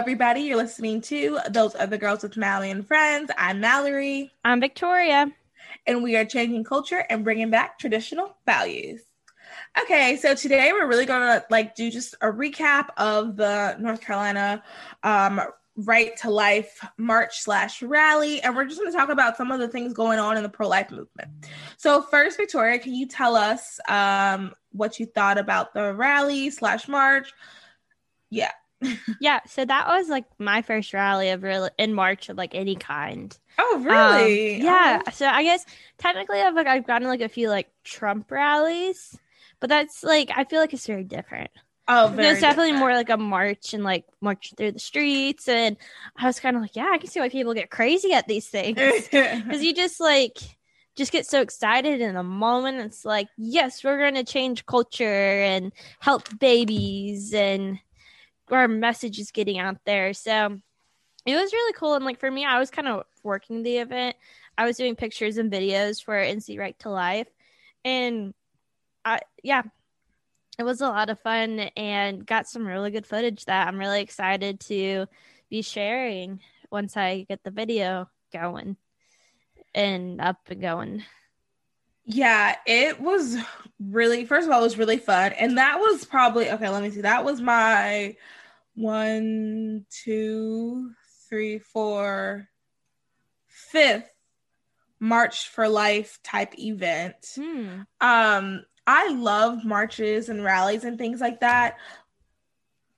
Everybody. You're listening to Those Other Girls with Mallory and Friends. I'm Mallory. I'm Victoria. And we are changing culture and bringing back traditional values. Okay, so today we're really going to like do just a recap of the North Carolina um, Right to Life March slash rally, and we're just going to talk about some of the things going on in the pro life movement. So, first, Victoria, can you tell us um, what you thought about the rally slash march? Yeah yeah, so that was like my first rally of really in March of like any kind. Oh, really? Um, yeah. Oh. So I guess technically I've like I've gotten like a few like Trump rallies, but that's like I feel like it's very different. Oh, very it's definitely more like a march and like march through the streets, and I was kind of like, yeah, I can see why people get crazy at these things because you just like just get so excited in the moment. It's like, yes, we're going to change culture and help babies and our message is getting out there. So it was really cool. And like for me, I was kind of working the event. I was doing pictures and videos for NC Right to Life. And I yeah, it was a lot of fun and got some really good footage that I'm really excited to be sharing once I get the video going and up and going. Yeah, it was really first of all, it was really fun. And that was probably okay, let me see. That was my one, two, three, four, fifth March for Life type event. Hmm. Um, I love marches and rallies and things like that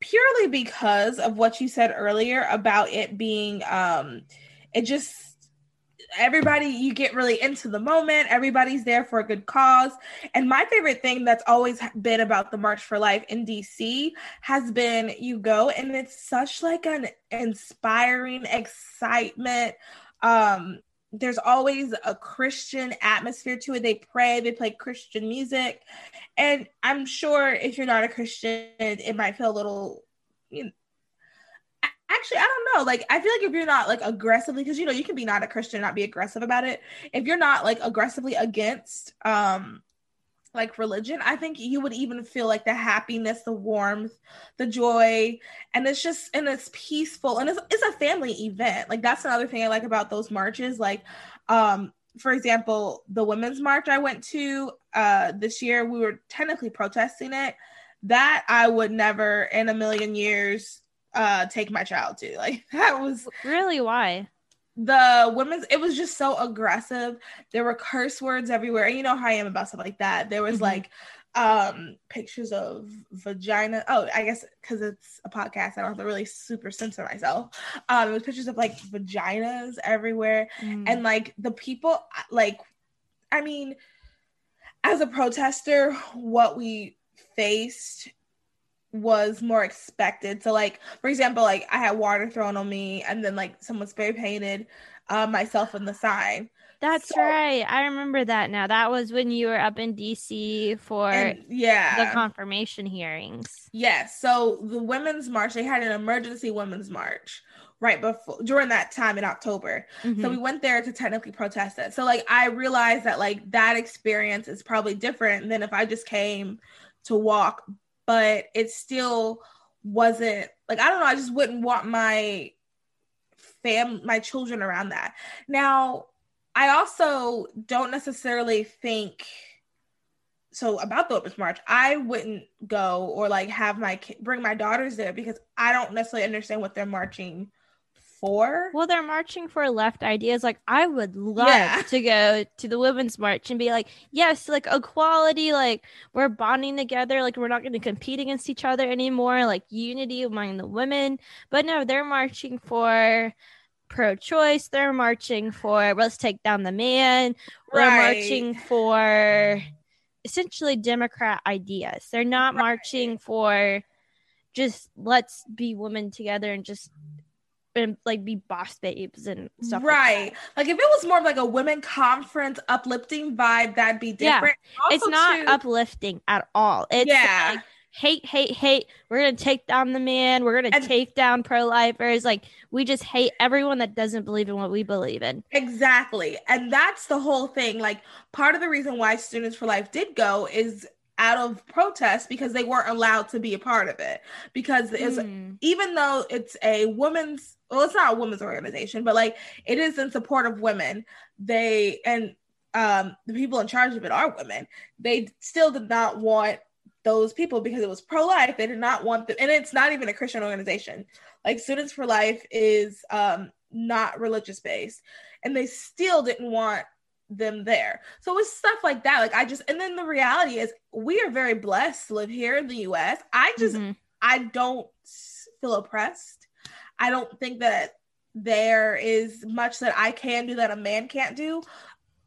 purely because of what you said earlier about it being um it just everybody you get really into the moment. Everybody's there for a good cause. And my favorite thing that's always been about the march for life in dc has been you go and it's such like an inspiring excitement. Um there's always a christian atmosphere to it. They pray they play christian music. And i'm sure if you're not a christian it might feel a little you know, actually i don't know. Like i feel like if you're not like aggressively because you know you can be not a christian not be aggressive about it. If you're not like aggressively against um like religion i think you would even feel like the happiness the warmth the joy and it's just and it's peaceful and it's, it's a family event. Like that's another thing i like about those marches. Like um for example the women's march i went to uh this year we were technically protesting it. That i would never in a million years uh take my child to. Like that was really why the women's it was just so aggressive. There were curse words everywhere. And you know how I am about stuff like that. There was mm-hmm. like um pictures of vagina oh i guess because it's a podcast i don't have to really super censor myself um it was pictures of like vaginas everywhere mm. and like the people like i mean as a protester what we faced was more expected. So like for example, like I had water thrown on me and then like someone spray painted uh, myself in the sign. That's so, right. I remember that now. That was when you were up in DC for and, yeah the confirmation hearings. Yes. So the women's march, they had an emergency women's march right before during that time in October. Mm-hmm. So we went there to technically protest it. So like I realized that like that experience is probably different than if I just came to walk but it still wasn't like I don't know, I just wouldn't want my fam my children around that. Now, I also don't necessarily think so about the Women's March, I wouldn't go or like have my bring my daughters there because I don't necessarily understand what they're marching for. Well, they're marching for left ideas. Like, I would love yeah. to go to the women's march and be like, yes, like equality, like we're bonding together, like we're not going to compete against each other anymore, like unity among the women. But no, they're marching for pro-choice. They're marching for let's take down the man. Right. marching for essentially Democrat ideas. They're not Right. marching for just let's be women together and just and like be boss babes and stuff. like right. that. Like, if it was more of like a women conference uplifting vibe, that'd be Yeah. different. it's not too- uplifting at all. It's yeah. like, hate, hate, hate. We're gonna take down the man. We're gonna And- take down pro-lifers. Like we just hate everyone that doesn't believe in what we believe in. Exactly. And that's the whole thing. Like, part of the reason why Students for Life did go is out of protest because they weren't allowed to be a part of it. Because it's Mm. even though it's a women's well, it's not a women's organization, but like it is in support of women, they and um the people in charge of it are women. They still did not want those people because it was pro-life. They did not want them, and it's not even a Christian organization. Like Students for Life is um not religious based, and they still didn't want them there. So it's stuff like that. Like I just and then the reality is we are very blessed to live here in the US. I just Mhm. I don't feel oppressed. I don't think that there is much that I can do that a man can't do.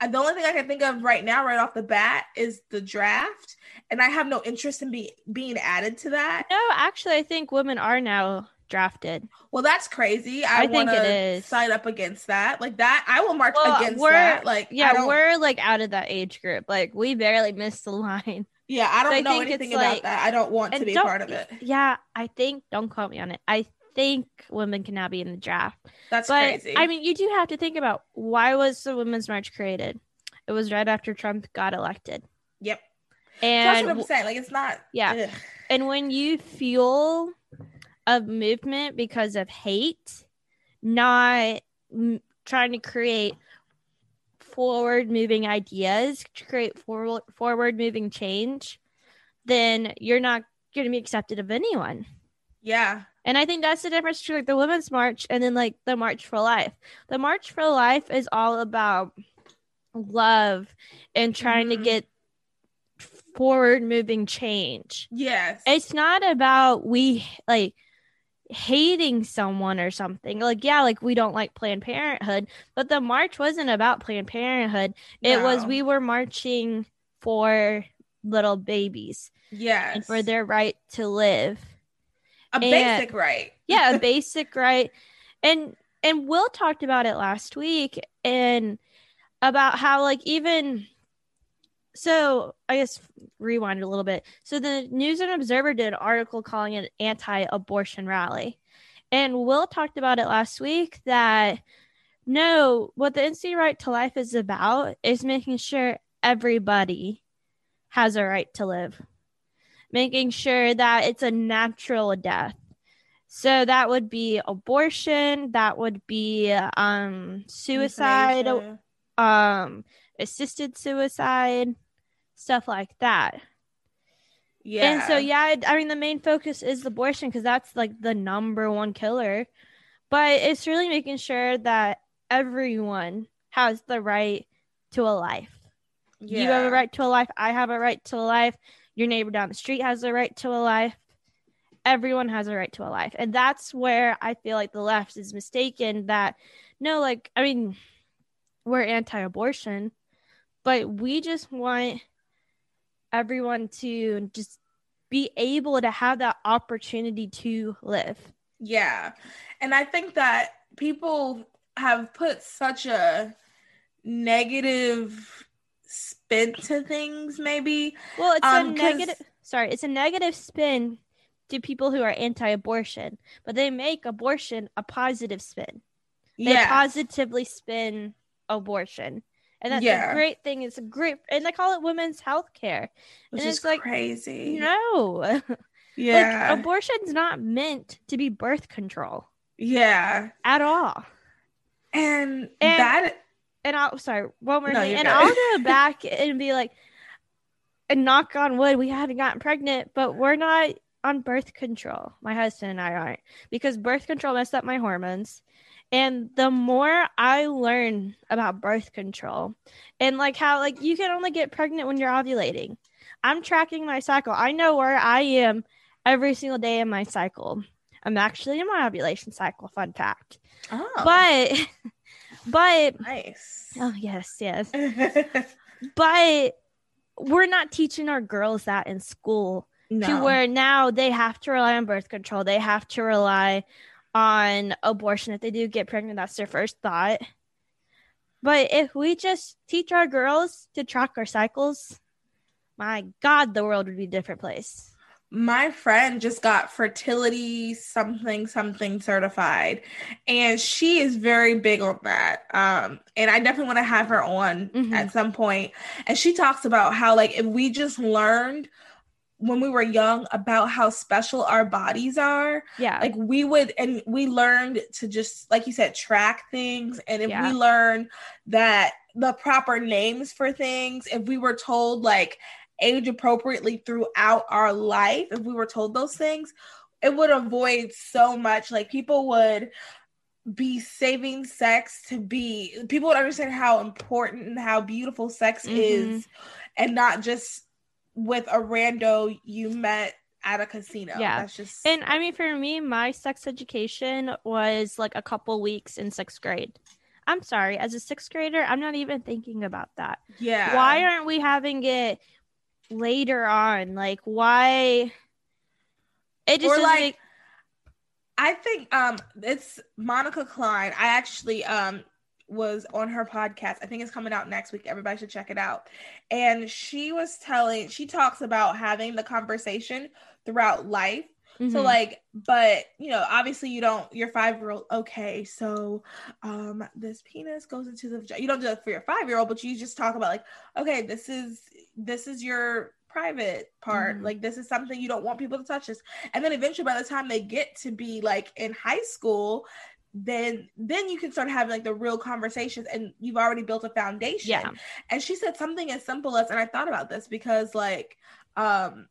And the only thing I can think of right now, right off the bat, is the draft, and I have no interest in be, being added to that. No, actually, I think women are now drafted. Well, that's crazy. I, I think want it to sign up against that. Like that, I will march Well, against we're- that. Like, Yeah, we're like out of that age group. Like we barely missed the line. yeah, I don't I know think anything about like- that. I don't want to be part of it. Yeah, I think. Don't quote me on it. I think women can now be in the draft. That's but crazy. I mean, you do have to think about why was the Women's March created? It was right after Trump got elected, yep. So that's and what I'm saying. Like, it's not. Yeah. ugh. and when you fuel a movement because of hate, not m- trying to create forward moving ideas, to create forward forward moving change, then you're not going to be accepted of anyone. Yeah. And I think that's the difference between like the Women's March and then like the March for Life. The March for Life is all about love and trying to Mhm. get forward moving change. Yes. It's not about we like hating someone or something. Like, yeah, like we don't like Planned Parenthood, but the march wasn't about Planned Parenthood. It was we were marching for little babies yes. and for their right to live. a and- basic right. yeah a basic right and and will talked about it last week and about how like even so i guess rewind a little bit. So the news and observer did an article calling it anti-abortion rally. And will talked about it last week that no what the NC right to life is about is making sure everybody has a right to live. Making sure that it's a natural death. So that would be abortion that would be um suicide um assisted suicide stuff like that. Yeah. and so yeah. i mean the main focus is abortion because that's like the number one killer. But it's really making sure that everyone has the right to a life. Yeah. you have a right to a life. I have a right to a life. Your neighbor down the street has a right to a life. Everyone has a right to a life. And that's where i feel like the left is mistaken that no like i mean we're anti-abortion but we just want everyone to just be able to have that opportunity to live Yeah. And I think that people have put such a negative spin to things, maybe. well it's Um, a negative sorry it's a negative spin to people who are anti-abortion but they make abortion a positive spin they Yeah. positively spin abortion and that's Yeah. a great thing it's a great and they call it women's health care Which and is it's like, crazy. Yeah. no like abortion's not meant to be birth control yeah. at all And, And- that and i'll sorry one more No, thing and good. i'll go back and be like and knock on wood we haven't gotten pregnant but we're not on birth control my husband and i aren't because birth control messed up my hormones and the more i learn about birth control and like how like you can only get pregnant when you're ovulating i'm tracking my cycle i know where i am every single day in my cycle I'm actually in my ovulation cycle. Fun fact. Oh, But, but nice. oh yes, yes. But we're not teaching our girls that in school. no. to where now they have to rely on birth control. They have to rely on abortion if they do get pregnant. That's their first thought. But if we just teach our girls to track our cycles, my God, the world would be a different place. my friend just got fertility something something certified and she is very big on that um and i definitely want to have her on Mhm. at some point and she talks about how like if we just learned when we were young about how special our bodies are Yeah. like we would and we learned to just like you said track things and if Yeah. we learn that the proper names for things if we were told like age appropriately throughout our life if we were told those things it would avoid so much like people would be saving sex to be people would understand how important and how beautiful sex Mhm. is and not just with a rando you met at a casino Yeah. that's just and I mean, for me, my sex education was like a couple weeks in sixth grade. I'm sorry, as a sixth grader, I'm not even thinking about that. yeah Why aren't we having it later on? Like, why? It just Or, like, make- I think um it's Monica Klein. I actually um was on her podcast. I think it's coming out next week. Everybody should check it out. And she was telling she talks about having the conversation throughout life. So Mhm. like but you know, obviously you don't your 5-year-old okay, so um this penis goes into the. You don't do that for your 5-year-old, but you just talk about like okay, this is this is your private part. Mhm. Like this is something you don't want people to touch this. And then eventually by the time they get to be like in high school, then then you can start having like the real conversations and you've already built a foundation. yeah, And she said something as simple as and I thought about this because like um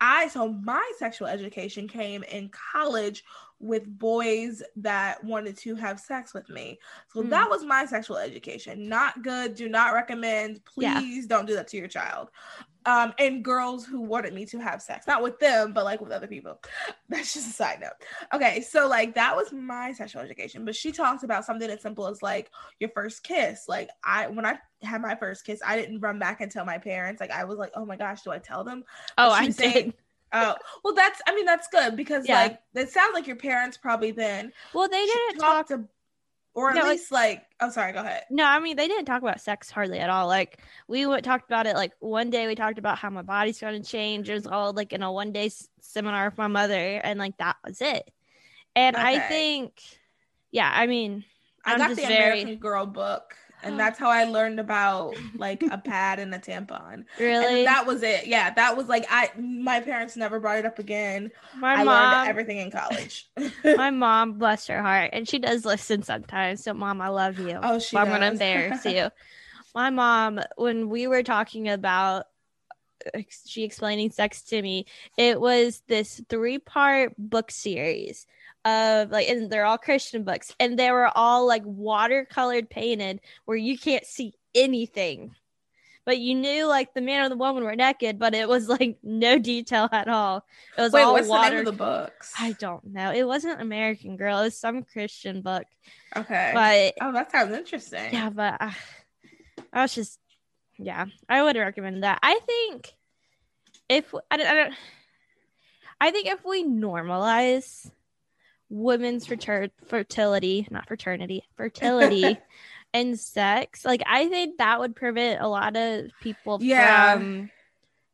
I so my sexual education came in college with boys that wanted to have sex with me. So Mm. that was my sexual education. Not good, do not recommend. Yeah. Please don't do that to your child. Um and girls who wanted me to have sex, not with them, but like with other people. That's just a side note. Okay, so like that was my sexual education, but she talked about something as simple as like your first kiss. Like I when I had my first kiss, I didn't run back and tell my parents. Like I was like, "Oh my gosh, do I tell them?" oh, But I did. saying- Oh, well, that's. I mean, that's good because Yeah. like it sounds like your parents probably then Well, they didn't talk. to, or at No, like- least like. Oh, sorry. Go ahead. No, I mean they didn't talk about sex hardly at all. Like we went, talked about it. Like one day we talked about how my body's going to change. It was all like in a one day s- seminar with my mother, and like that was it. And I think, yeah, I mean, I I'm got just the very American Girl book, and oh. that's how I learned about like a pad and a tampon. really And that was it. Yeah, that was like I. My parents never brought it up again. my I mom. learned everything in college. my mom, bless her heart, and she does listen sometimes. So, mom, I love you. oh, she. Well, I'm going to embarrass you. My mom, when we were talking about she explaining sex to me, it was this three part book series of like, and they're all Christian books, and they were all like watercolored painted where you can't see anything. But you knew like the man or the woman were naked, but it was like no detail at all. It was Wait, all what's the water. name of the books? I don't know. It wasn't American Girl. It was some Christian book. okay. But oh, that sounds interesting. yeah, but uh, I was just, yeah, I would recommend that. I think if I don't, I don't, I think if we normalize women's fertir- fertility, not fraternity, fertility and sex, like I think that would prevent a lot of people Yeah. from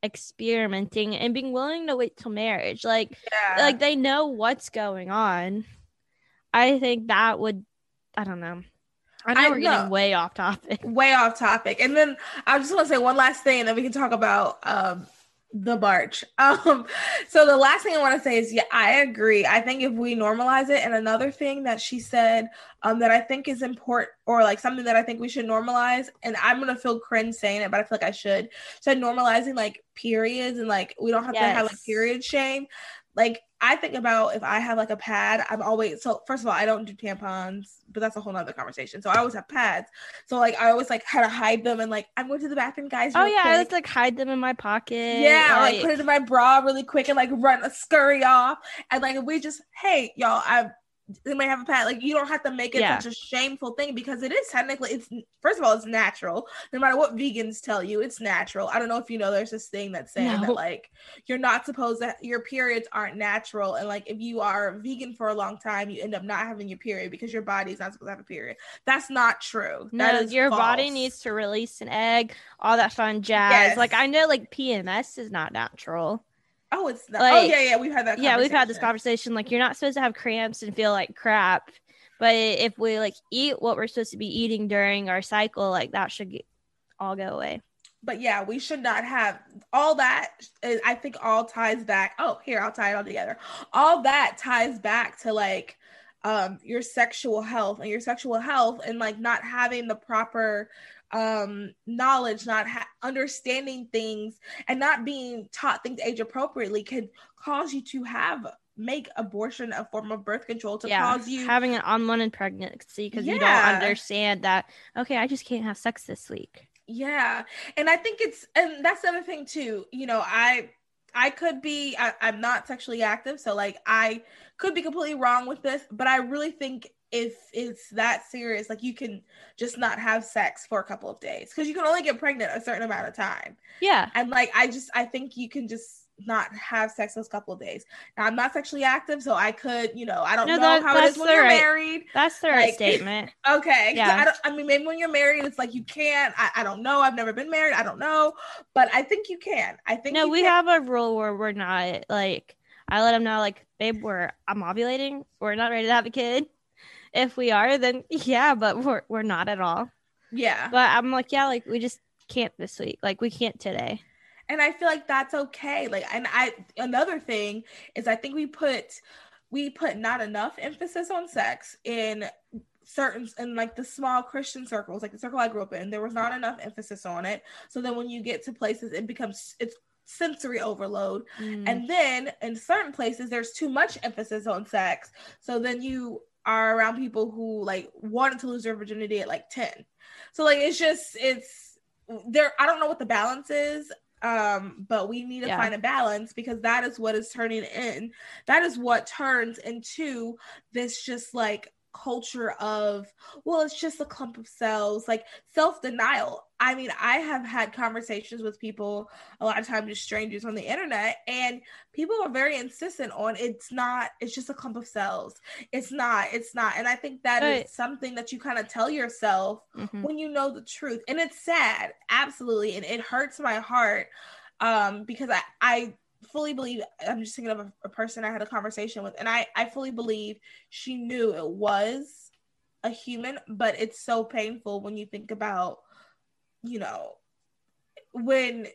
experimenting and being willing to wait till marriage. Like, Yeah. like they know what's going on. I think that would, I don't know. I know I we're getting way off topic. way off topic. And then I just want to say one last thing, and then we can talk about um, the march. Um, so the last thing I want to say is, yeah, I agree. I think if we normalize it, and another thing that she said um, that I think is important, or like something that I think we should normalize, and I'm gonna feel cringe saying it, but I feel like I should. So normalizing like periods and like we don't have to have like period shame. Like I think about if I have like a pad, I'm always so first of all, I don't do tampons, but that's a whole nother conversation. So I always have pads. So like I always like how to hide them and like I'm going to the bathroom, guys. Oh yeah, quick. I just like hide them in my pocket. Yeah, like, like put it in my bra really quick and like run a scurry off. And like we just, hey, y'all, I'm they might have a pad. Like you don't have to make it yeah. such a shameful thing because it is technically it's first of all it's natural. No matter what vegans tell you, it's natural. I don't know if you know there's this thing that's saying no. that like you're not supposed to your periods aren't natural and like if you are vegan for a long time, you end up not having your period because your body's not supposed to have a period. That's not true. No, that your false. body needs to release an egg, all that fun jazz. Yes. Like I know like PMS is not natural. Oh, it's not. Oh, like, oh yeah, yeah. We've had that. Yeah, we've had this conversation. Like, you're not supposed to have cramps and feel like crap, but if we like eat what we're supposed to be eating during our cycle, like that should get, all go away. But yeah, we should not have all that. I think all ties back. Oh, here I'll tie it all together. All that ties back to like um your sexual health and your sexual health and like not having the proper um knowledge not ha- understanding things and not being taught things age appropriately can cause you to have make abortion a form of birth control to yeah, cause you having an unwanted pregnancy because yeah. you don't understand that okay i just can't have sex this week yeah and i think it's and that's the other thing too you know i i could be I, i'm not sexually active so like i could be completely wrong with this but i really think if it's that serious, like you can just not have sex for a couple of days because you can only get pregnant a certain amount of time. Yeah. And like, I just, I think you can just not have sex those couple of days. Now, I'm not sexually active, so I could, you know, I don't no, know that, how it is when you're right. married. That's the right like, statement. Okay. Yeah. I, I, mean, maybe when you're married, it's like you can't. I, I, don't know. I've never been married. I don't know. But I think you can. I think No, we can. have a rule where we're not like, I let them know, like, babe, we're, I'm ovulating. We're not ready to have a kid if we are, then yeah, but we're we're not at all. Yeah. But I'm like, yeah, like we just can't this week. Like we can't today. And I feel like that's okay. Like and I another thing is I think we put we put not enough emphasis on sex in certain in like the small Christian circles, like the circle I grew up in, there was not enough emphasis on it. So then when you get to places, it becomes it's sensory overload. Mm. And then in certain places, there's too much emphasis on sex. So then you are around people who like wanted to lose their virginity at like 10. So like it's just it's there I don't know what the balance is um but we need to yeah. find a balance because that is what is turning in that is what turns into this just like culture of well it's just a clump of cells like self-denial i mean i have had conversations with people a lot of times just strangers on the internet and people are very insistent on it's not it's just a clump of cells it's not it's not and i think that right. is something that you kind of tell yourself mm-hmm. when you know the truth and it's sad absolutely and it hurts my heart um because i i fully believe i'm just thinking of a, a, person i had a conversation with and i i fully believe she knew it was a human but it's so painful when you think about you know when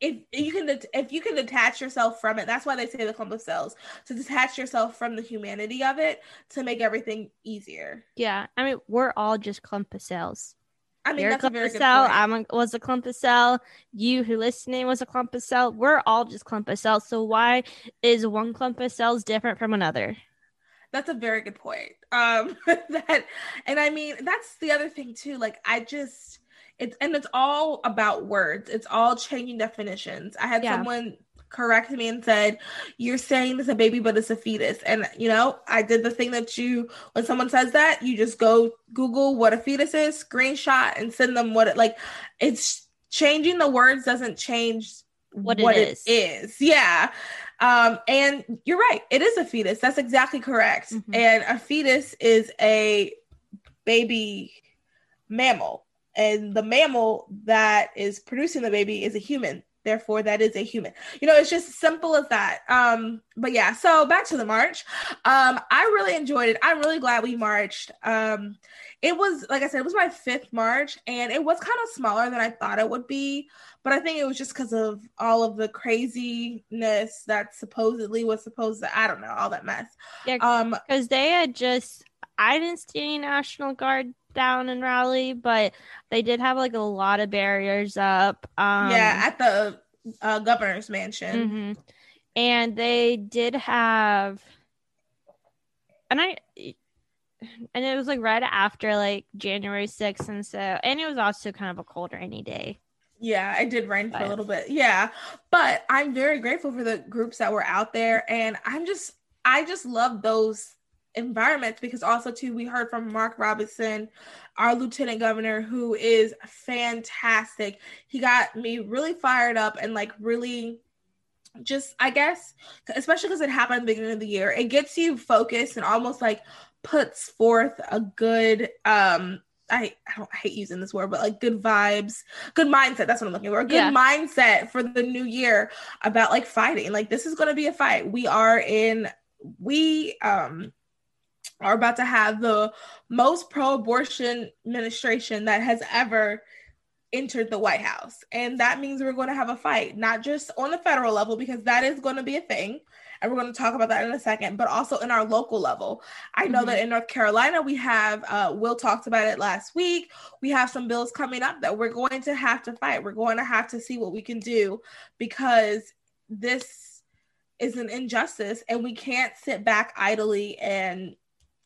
if you can if you can detach yourself from it that's why they say the clump of cells to detach yourself from the humanity of it to make everything easier. Yeah i mean we're all just clump of cells I mean, You're that's a, clump of cell. I'm a, was a clump of cell. You who listening was a clump of cell. We're all just clump of cells. So why is one clump of cells different from another? That's a very good point. Um, that, and I mean, that's the other thing too. Like, I just, it's and it's all about words. It's all changing definitions. I had yeah. someone corrected me and said, You're saying it's a baby, but it's a fetus. And, you know, I did the thing that you, when someone says that, you just go Google what a fetus is, screenshot, and send them what it like. It's changing the words doesn't change what, what it, is. it is. Yeah. Um, and you're right, it is a fetus. That's exactly correct. Mm-hmm. And a fetus is a baby mammal. And the mammal that is producing the baby is a human therefore that is a human. You know it's just simple as that. Um but yeah so back to the march. Um i really enjoyed it. I'm really glad we marched. Um it was like i said it was my fifth march and it was kind of smaller than i thought it would be but i think it was just because of all of the craziness that supposedly was supposed to i don't know all that mess. Yeah um because they had just i didn't see any national guard down in Raleigh, but they did have like a lot of barriers up. Um, yeah, at the uh, governor's mansion. Mm-hmm. and they did have, and I, and it was like right after like January 6th, and so, and it was also kind of a cold rainy day. Yeah, it did rain for a little bit. Yeah. But I'm very grateful for the groups that were out there. And I'm just, I just love those environments because also too we heard from Mark Robinson, our lieutenant governor, who is fantastic. He got me really fired up and like really just I guess especially because it happened at the beginning of the year, it gets you focused and almost like puts forth a good um I, I don't I hate using this word, but like good vibes, good mindset. That's what I'm looking for. A good yeah. mindset for the new year about like fighting. Like this is gonna be a fight. We are in we um are about to have the most pro-abortion administration that has ever entered the White House. And that means we're going to have a fight, not just on the federal level, because that is going to be a thing. And we're going to talk about that in a second, but also in our local level. I know mm-hmm. that in North Carolina, we have, uh, Will talked about it last week. We have some bills coming up that we're going to have to fight. We're going to have to see what we can do because this is an injustice and we can't sit back idly and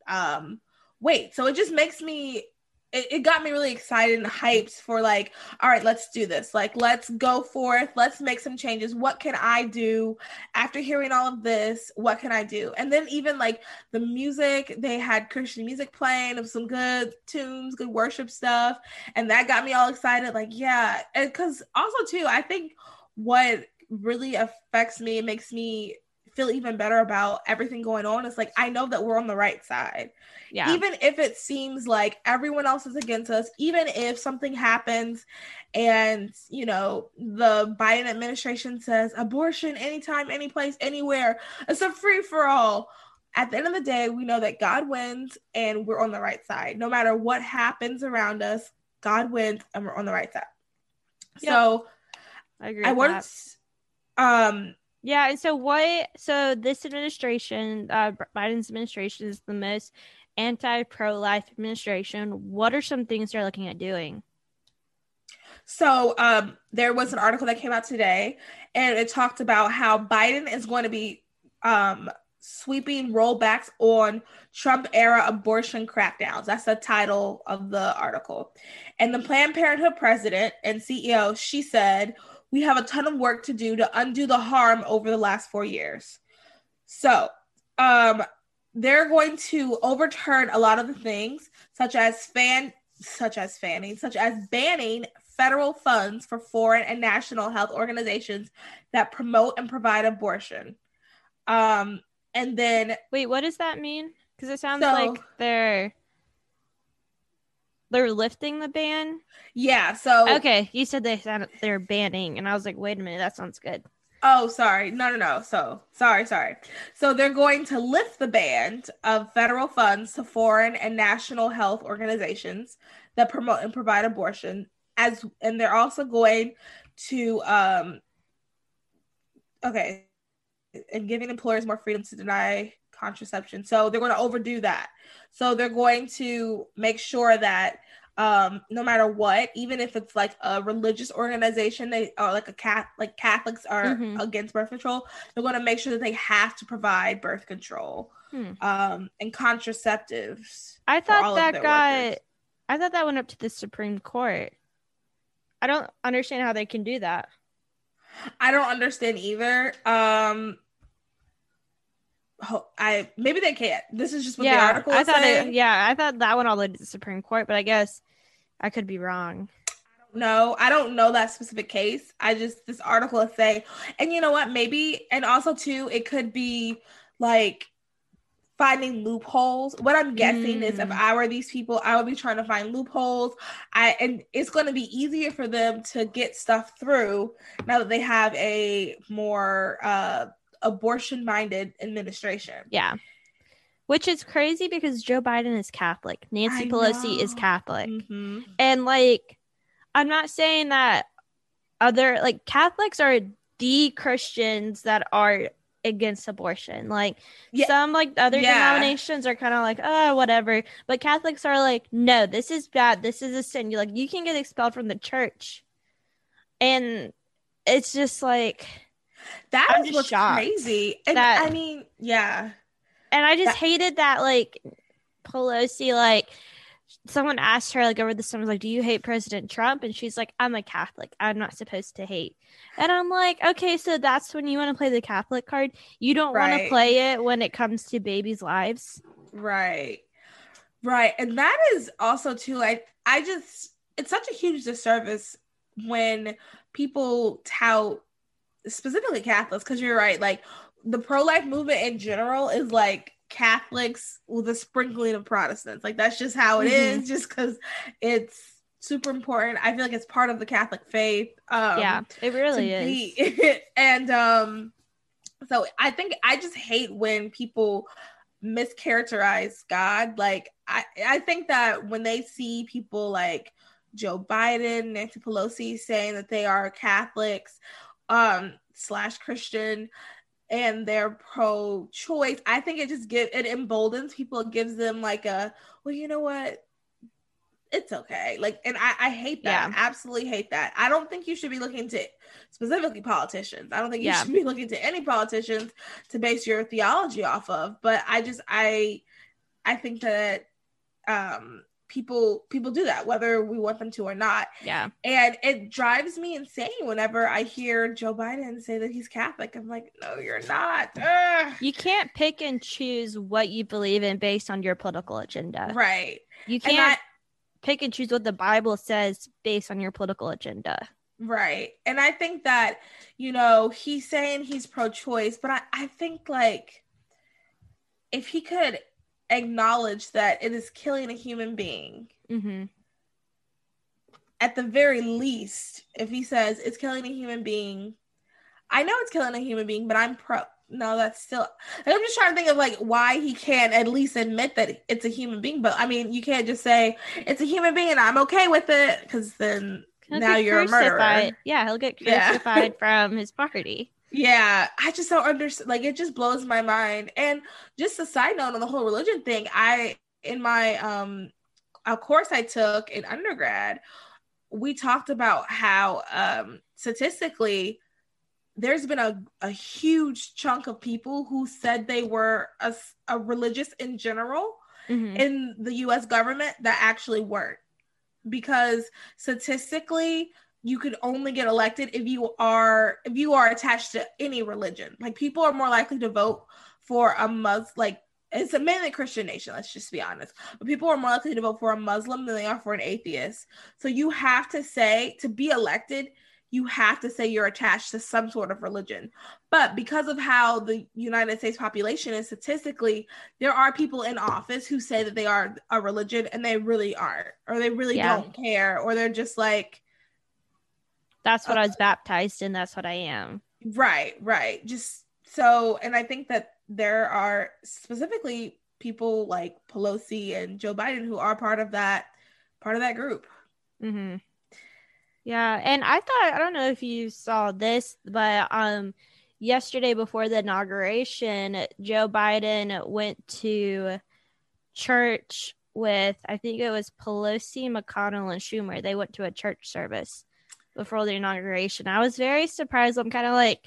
um, wait. So it just makes me it, it, got me really excited and hyped for like all right let's do this. Like let's go forth. Let's make some changes. What can i do after hearing all of this? What can i do? And then even like the music they had christian music playing of some good tunes good worship stuff. And that got me all excited. Like yeah because also too i think what really affects me and makes me feel even better about everything going on is like I know that we're on the right side. Yeah. Even if it seems like everyone else is against us, even if something happens and, you know, the Biden administration says abortion anytime, any place, anywhere, it's a free for all. At the end of the day, we know that God wins and we're on the right side. No matter what happens around us, God wins and we're on the right side. Yep. So I agree. I want um yeah, and so what? So this administration, uh, Biden's administration, is the most anti-pro-life administration. What are some things they're looking at doing? So um, there was an article that came out today, and it talked about how Biden is going to be um, sweeping rollbacks on Trump era abortion crackdowns. That's the title of the article. And the Planned Parenthood president and CEO, she said, we have a ton of work to do to undo the harm over the last four years. So, um, they're going to overturn a lot of the things, such as fan, such as fanning, such as banning federal funds for foreign and national health organizations that promote and provide abortion. Um, and then wait, what does that mean? Because it sounds so, like they're they're lifting the ban. Yeah. So okay, you said they said they're banning, and I was like, wait a minute, that sounds good. Oh, sorry. No, no, no. So sorry, sorry. So they're going to lift the ban of federal funds to foreign and national health organizations that promote and provide abortion, as and they're also going to um. Okay, and giving employers more freedom to deny contraception. So they're going to overdo that. So they're going to make sure that um, no matter what, even if it's like a religious organization, they are like a cat, like Catholics are mm-hmm. against birth control. They're going to make sure that they have to provide birth control hmm. um, and contraceptives. I thought that got. Workers. I thought that went up to the Supreme Court. I don't understand how they can do that. I don't understand either. Um, I maybe they can't. This is just what yeah, the article I thought saying. It, yeah, I thought that one all led to the Supreme Court, but I guess I could be wrong. No, I don't know that specific case. I just this article is saying, and you know what? Maybe, and also too, it could be like finding loopholes. What I'm guessing mm. is if mm. I were these people, I would be trying to find loopholes. I and it's going to be easier for them to get stuff through now that they have a more uh abortion minded administration. Yeah. Which is crazy because Joe Biden is Catholic. Nancy I Pelosi know. is Catholic. Mm-hmm. And like I'm not saying that other like Catholics are the Christians that are against abortion. Like yeah. some like other yeah. denominations are kind of like, oh, whatever. But Catholics are like, no, this is bad. This is a sin. You like you can get expelled from the church. And it's just like That I'm is what's shocked crazy. And that- I mean, yeah. And I just That- hated that like Pelosi like someone asked her like over the summer like do you hate President Trump and she's like I'm a Catholic I'm not supposed to hate and I'm like okay so that's when you want to play the Catholic card you don't want to play it when it comes to babies lives Right. Right. And that is also too like I just it's such a huge disservice when people tout specifically Catholics because you're right like the pro-life movement in general is like Catholics with a sprinkling of Protestants. Like that's just how it is. Mhm. just because it's super important. I feel like it's part of the Catholic faith. Um yeah it really is and um so i think i just hate when people mischaracterize god like i i think that when they see people like joe biden nancy pelosi saying that they are catholics um slash christian and they're pro-choice i think it just give it emboldens people. It gives them like a well you know what? It's okay. Like and i i hate that. Yeah. absolutely hate that. I don't think you should be looking to specifically politicians. I don't think you Yeah. should be looking to any politicians to base your theology off of. But i just i i think that um people people do that whether we want them to or not. Yeah. And it drives me insane whenever i hear joe biden say that he's catholic. I'm like no you're not. Ugh. you can't pick and choose what you believe in based on your political agenda. Right. You can't I, pick and choose what the Bible says based on your political agenda. Right. And I think that, you know, he's saying he's pro choice, but I, I think like if he could acknowledge that it is killing a human being, mm-hmm. at the very least, if he says it's killing a human being, I know it's killing a human being, but I'm pro. No, that's still. I'm just trying to think of like why he can't at least admit that it's a human being. But I mean, you can't just say it's a human being and I'm okay with it because then He'll now you're a murderer. Yeah, he'll get Yeah. crucified from his party. Yeah, I just don't understand. Like, it just blows my mind. And just a side note on the whole religion thing, I in my um a course I took in undergrad, we talked about how um statistically there's been a, a huge chunk of people who said they were a religious in general Mhm. in the US government that actually weren't. Because statistically, you could only get elected if you are if you are attached to any religion. Like people are more likely to vote for a Mus like it's a mainly Christian nation, let's just be honest. But people are more likely to vote for a Muslim than they are for an atheist. So you have to say to be elected, you have to say you're attached to some sort of religion. But because of how the United States population is statistically, there are people in office who say that they are a religion and they really aren't, or they really Yeah. don't care, or they're just like, That's what I was baptized in. That's what I am. right, right. Just so, and I think that there are specifically people like Pelosi and Joe Biden who are part of that part of that group. Mm-hmm. Yeah, and I thought I don't know if you saw this, but um, yesterday before the inauguration, Joe Biden went to church with I think it was Pelosi, McConnell, and Schumer. They went to a church service before the inauguration. I was very surprised. I'm kind of like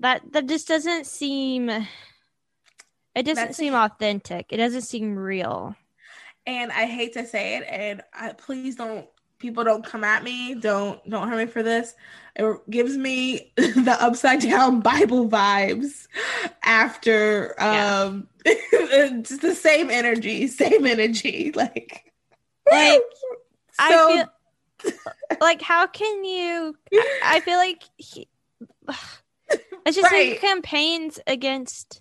that. That just doesn't seem. It doesn't That's- seem authentic. It doesn't seem real. and I hate to say it, and I, please don't people don't come at me. Don't don't hurt me for this. It gives me the upside down Bible vibes after Yeah. um just the same energy, same energy. Like Like, I so feel like how can you I- feel like he, it's just Right. like campaigns against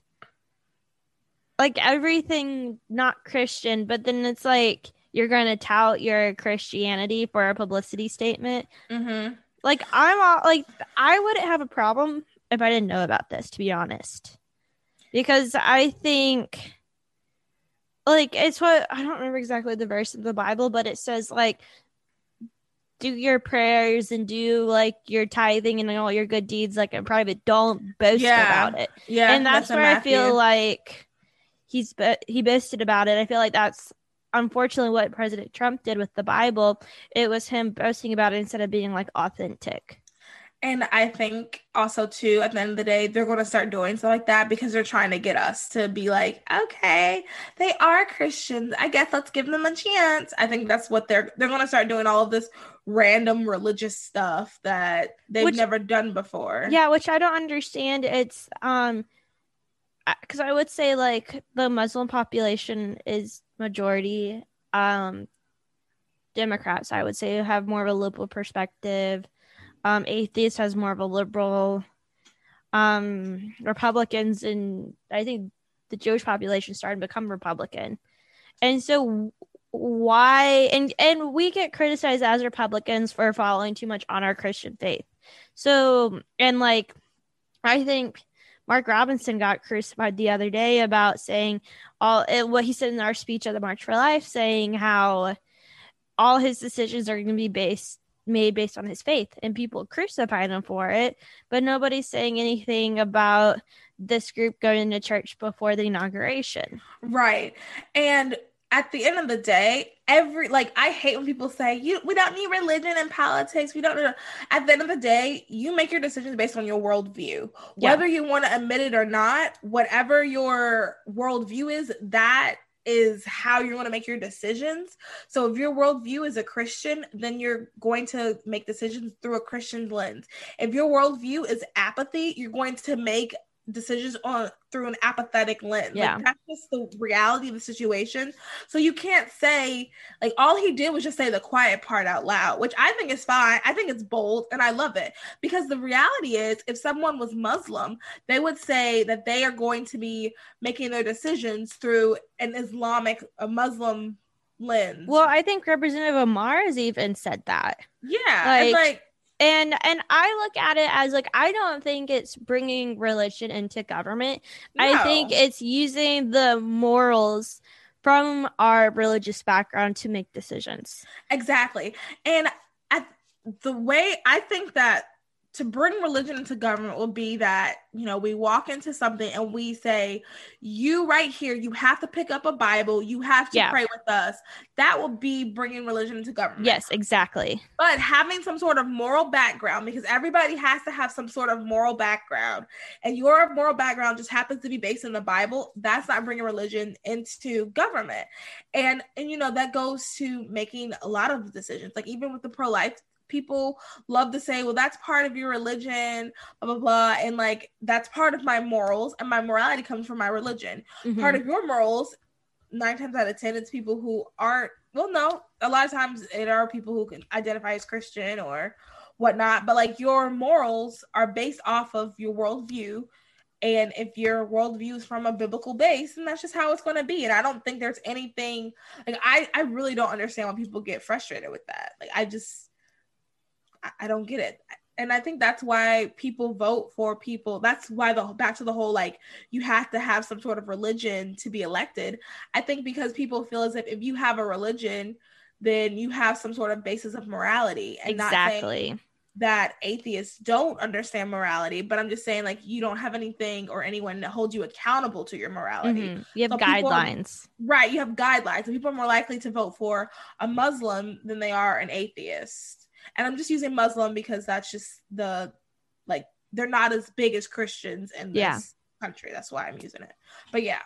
like everything not Christian, but then it's like you're going to tout your Christianity for a publicity statement. Mhm. Like I'm all like I wouldn't have a problem if I didn't know about this, to be honest, because I think like it's what I don't remember exactly the verse of the Bible, but it says like do your prayers and do like your tithing and all your good deeds like in private. Don't boast Yeah. about it yeah, and that's, in where I feel like he's bo- he boasted about it. I feel like that's unfortunately what President Trump did with the Bible. It was him boasting about it instead of being like authentic. And I think also too, at the end of the day, they're going to start doing stuff like that because they're trying to get us to be like, okay, they are Christians. I guess let's give them a chance. I think that's what they're they're going to start doing all of this random religious stuff that they've which, never done before. Yeah, which I don't understand. It's um because I would say like the Muslim population is majority um Democrats. I would say have more of a liberal perspective. Um, atheists has more of a liberal. Um, Republicans and I think the Jewish population started to become Republican, and so why and and we get criticized as Republicans for following too much on our Christian faith. So and like I think Mark Robinson got crucified the other day about saying all what he said in our speech at the March for Life, saying how all his decisions are going to be based made based on his faith and people crucified him for it. But nobody's saying anything about this group going to church before the inauguration. Right. And at the end of the day, every like I hate when people say you we don't need religion and politics. We don't know. At the end of the day, you make your decisions based on your worldview. Yeah. Whether you want to admit it or not, whatever your worldview is, that is how you're going to make your decisions. So if your worldview is a Christian, then you're going to make decisions through a Christian lens. If your worldview is apathy, you're going to make decisions on through an apathetic lens. Yeah. Like, that's just the reality of the situation. So you can't say like all he did was just say the quiet part out loud, which I think is fine. I think it's bold and I love it because the reality is if someone was Muslim, they would say that they are going to be making their decisions through an Islamic a Muslim lens. Well, I think Representative Omar has even said that. Yeah. Like, like and and i look at it as like i don't think it's bringing religion into government. No. i think it's using the morals from our religious background to make decisions. Exactly. And at the way i think that to bring religion into government will be that you know we walk into something and we say you right here you have to pick up a bible you have to yeah. pray with us. That will be bringing religion into government. Yes exactly. But having some sort of moral background because everybody has to have some sort of moral background and your moral background just happens to be based in the bible that's not bringing religion into government. And and you know that goes to making a lot of decisions like even with the pro-life people love to say, well, that's part of your religion, blah, blah, blah. And like, that's part of my morals, and my morality comes from my religion. Mm-hmm. Part of your morals, nine times out of 10, it's people who aren't, well, no, a lot of times it are people who can identify as Christian or whatnot, but like your morals are based off of your worldview. And if your worldview is from a biblical base, and that's just how it's going to be. And I don't think there's anything like I, I really don't understand why people get frustrated with that. Like I just I don't get it. And I think that's why people vote for people. That's why the back to the whole like you have to have some sort of religion to be elected. I think because people feel as if if you have a religion, then you have some sort of basis of morality. And exactly. that atheists don't understand morality, but I'm just saying like you don't have anything or anyone to hold you accountable to your morality. Mm-hmm. You have so guidelines. Are, right, you have guidelines. So people are more likely to vote for a Muslim than they are an atheist and i'm just using muslim because that's just the like they're not as big as christians in this yeah. country that's why i'm using it but yeah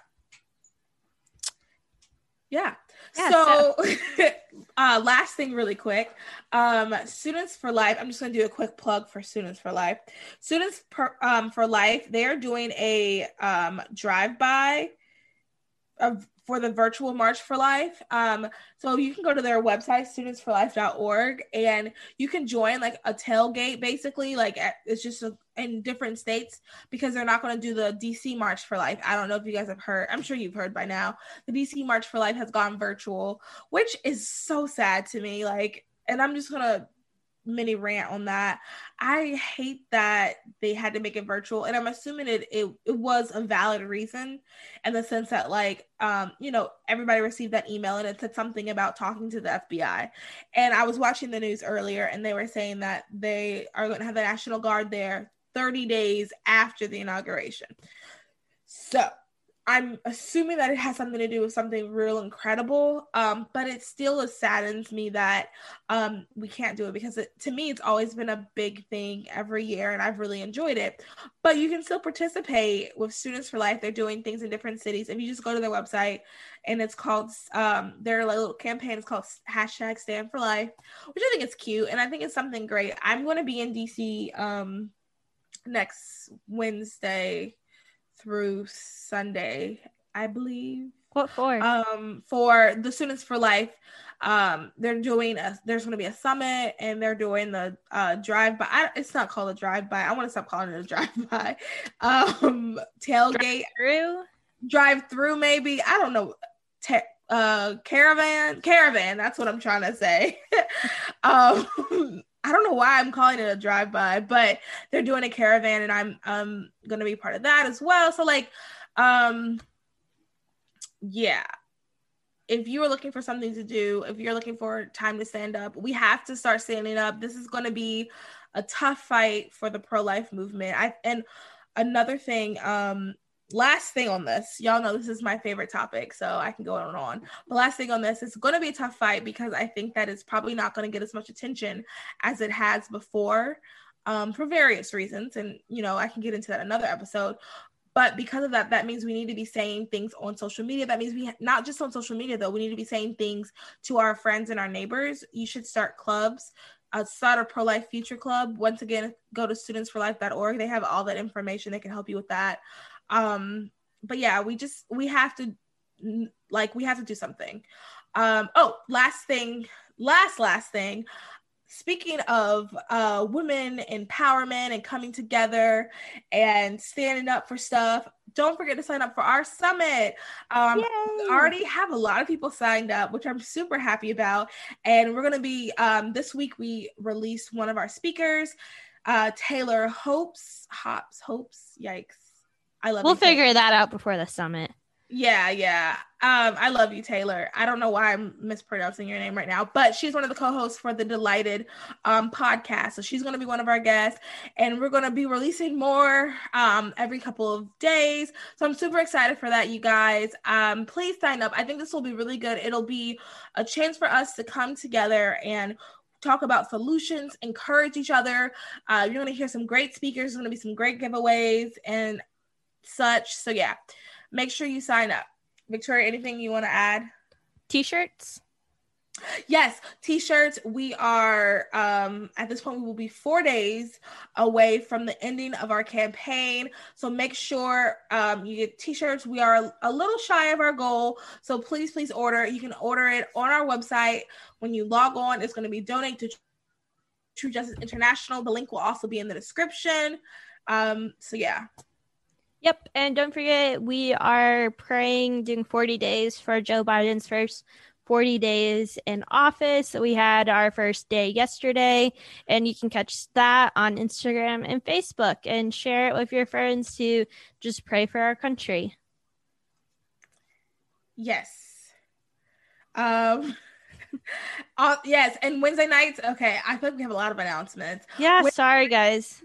yeah, yeah so, so. uh last thing really quick um students for life i'm just going to do a quick plug for students for life students per, um for life they are doing a um drive by of for the virtual March for Life. Um, so you can go to their website, studentsforlife.org, and you can join like a tailgate basically. Like it's just a, in different states because they're not going to do the DC March for Life. I don't know if you guys have heard, I'm sure you've heard by now. The DC March for Life has gone virtual, which is so sad to me. Like, and I'm just going to mini rant on that. I hate that they had to make it virtual, and I'm assuming it it, it was a valid reason in the sense that like um you know everybody received that email and it said something about talking to the FBI, and I was watching the news earlier and they were saying that they are going to have the National Guard there 30 days after the inauguration. So I'm assuming that it has something to do with something real incredible. Um, but it still saddens me that um, we can't do it because it, to me, it's always been a big thing every year and I've really enjoyed it. But you can still participate with Students for Life. They're doing things in different cities. If you just go to their website and it's called, um, their little campaign is called hashtag Stand for Life, which I think is cute and I think it's something great. I'm going to be in DC um, next Wednesday through Sunday, I believe. What for? Um, for the Students for Life, um, they're doing a. There's going to be a summit, and they're doing the uh, drive by. It's not called a drive by. I want to stop calling it a drive by. Um, tailgate through, drive through, maybe. I don't know. Te- uh, caravan, caravan. That's what I'm trying to say. um, I don't know why I'm calling it a drive by, but they're doing a caravan and I'm um gonna be part of that as well. So like um yeah. If you are looking for something to do, if you're looking for time to stand up, we have to start standing up. This is gonna be a tough fight for the pro-life movement. I and another thing, um, last thing on this, y'all know this is my favorite topic, so I can go on and on. But last thing on this, it's going to be a tough fight because I think that it's probably not going to get as much attention as it has before um, for various reasons. And, you know, I can get into that another episode. But because of that, that means we need to be saying things on social media. That means we not just on social media though. We need to be saying things to our friends and our neighbors. You should start clubs. Uh, start a pro life future club. Once again, go to studentsforlife.org. They have all that information. They can help you with that. Um, but yeah, we just we have to like we have to do something. Um, oh, last thing, last last thing. Speaking of uh, women empowerment and coming together and standing up for stuff, don't forget to sign up for our summit. Um, we already have a lot of people signed up, which I'm super happy about. And we're going to be, um, this week, we released one of our speakers, uh, Taylor Hopes, Hops, Hopes, yikes. I love. We'll figure that out before the summit. Yeah, yeah. Um, I love you, Taylor. I don't know why I'm mispronouncing your name right now, but she's one of the co-hosts for the Delighted um podcast. So she's gonna be one of our guests, and we're gonna be releasing more um every couple of days. So I'm super excited for that, you guys. Um, please sign up. I think this will be really good. It'll be a chance for us to come together and talk about solutions, encourage each other. Uh, you're going to hear some great speakers. There's going to be some great giveaways, and such. So yeah, make sure you sign up. Victoria, anything you want to add? T-shirts. Yes, t-shirts. We are um at this point we will be 4 days away from the ending of our campaign. So make sure um you get t-shirts. We are a little shy of our goal. So please please order. You can order it on our website. When you log on, it's going to be donate to True Justice International. The link will also be in the description. Um so yeah. Yep. And don't forget, we are praying doing 40 days for Joe Biden's first 40 days in office. We had our first day yesterday, and you can catch that on Instagram and Facebook and share it with your friends to just pray for our country. Yes. Um, uh, yes, and Wednesday nights. Okay, I feel like we have a lot of announcements. Yeah, Wednesday sorry guys.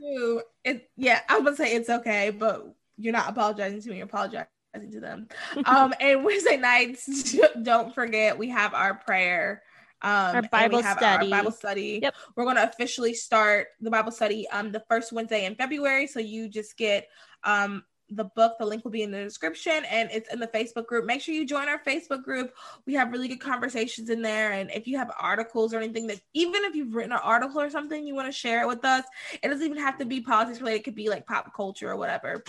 it, yeah, I was gonna say it's okay, but you're not apologizing to me, you're apologizing to them. um, and Wednesday nights, don't forget we have our prayer. Um, our Bible study. Our Bible study. Yep. We're going to officially start the Bible study um the first Wednesday in February. So you just get um the book. The link will be in the description and it's in the Facebook group. Make sure you join our Facebook group. We have really good conversations in there. And if you have articles or anything that, even if you've written an article or something, you want to share it with us, it doesn't even have to be politics related. It could be like pop culture or whatever.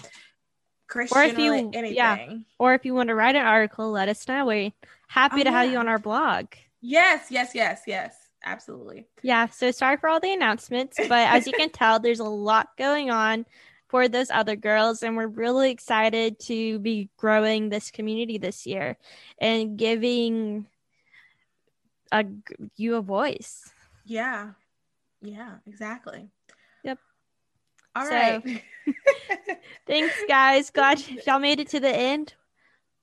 Christian or if you anything. Yeah, or if you want to write an article, let us know. We're happy oh, to yeah. have you on our blog. Yes, yes, yes, yes. Absolutely. Yeah, so sorry for all the announcements, but as you can tell, there's a lot going on for those other girls, and we're really excited to be growing this community this year and giving a you a voice. Yeah, yeah, exactly. All so, right. thanks, guys. Glad y'all made it to the end.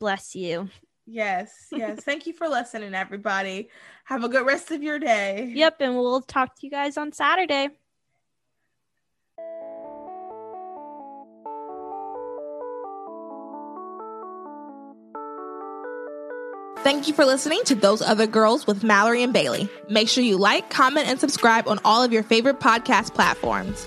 Bless you. Yes, yes. Thank you for listening, everybody. Have a good rest of your day. Yep, and we'll talk to you guys on Saturday. Thank you for listening to Those Other Girls with Mallory and Bailey. Make sure you like, comment, and subscribe on all of your favorite podcast platforms.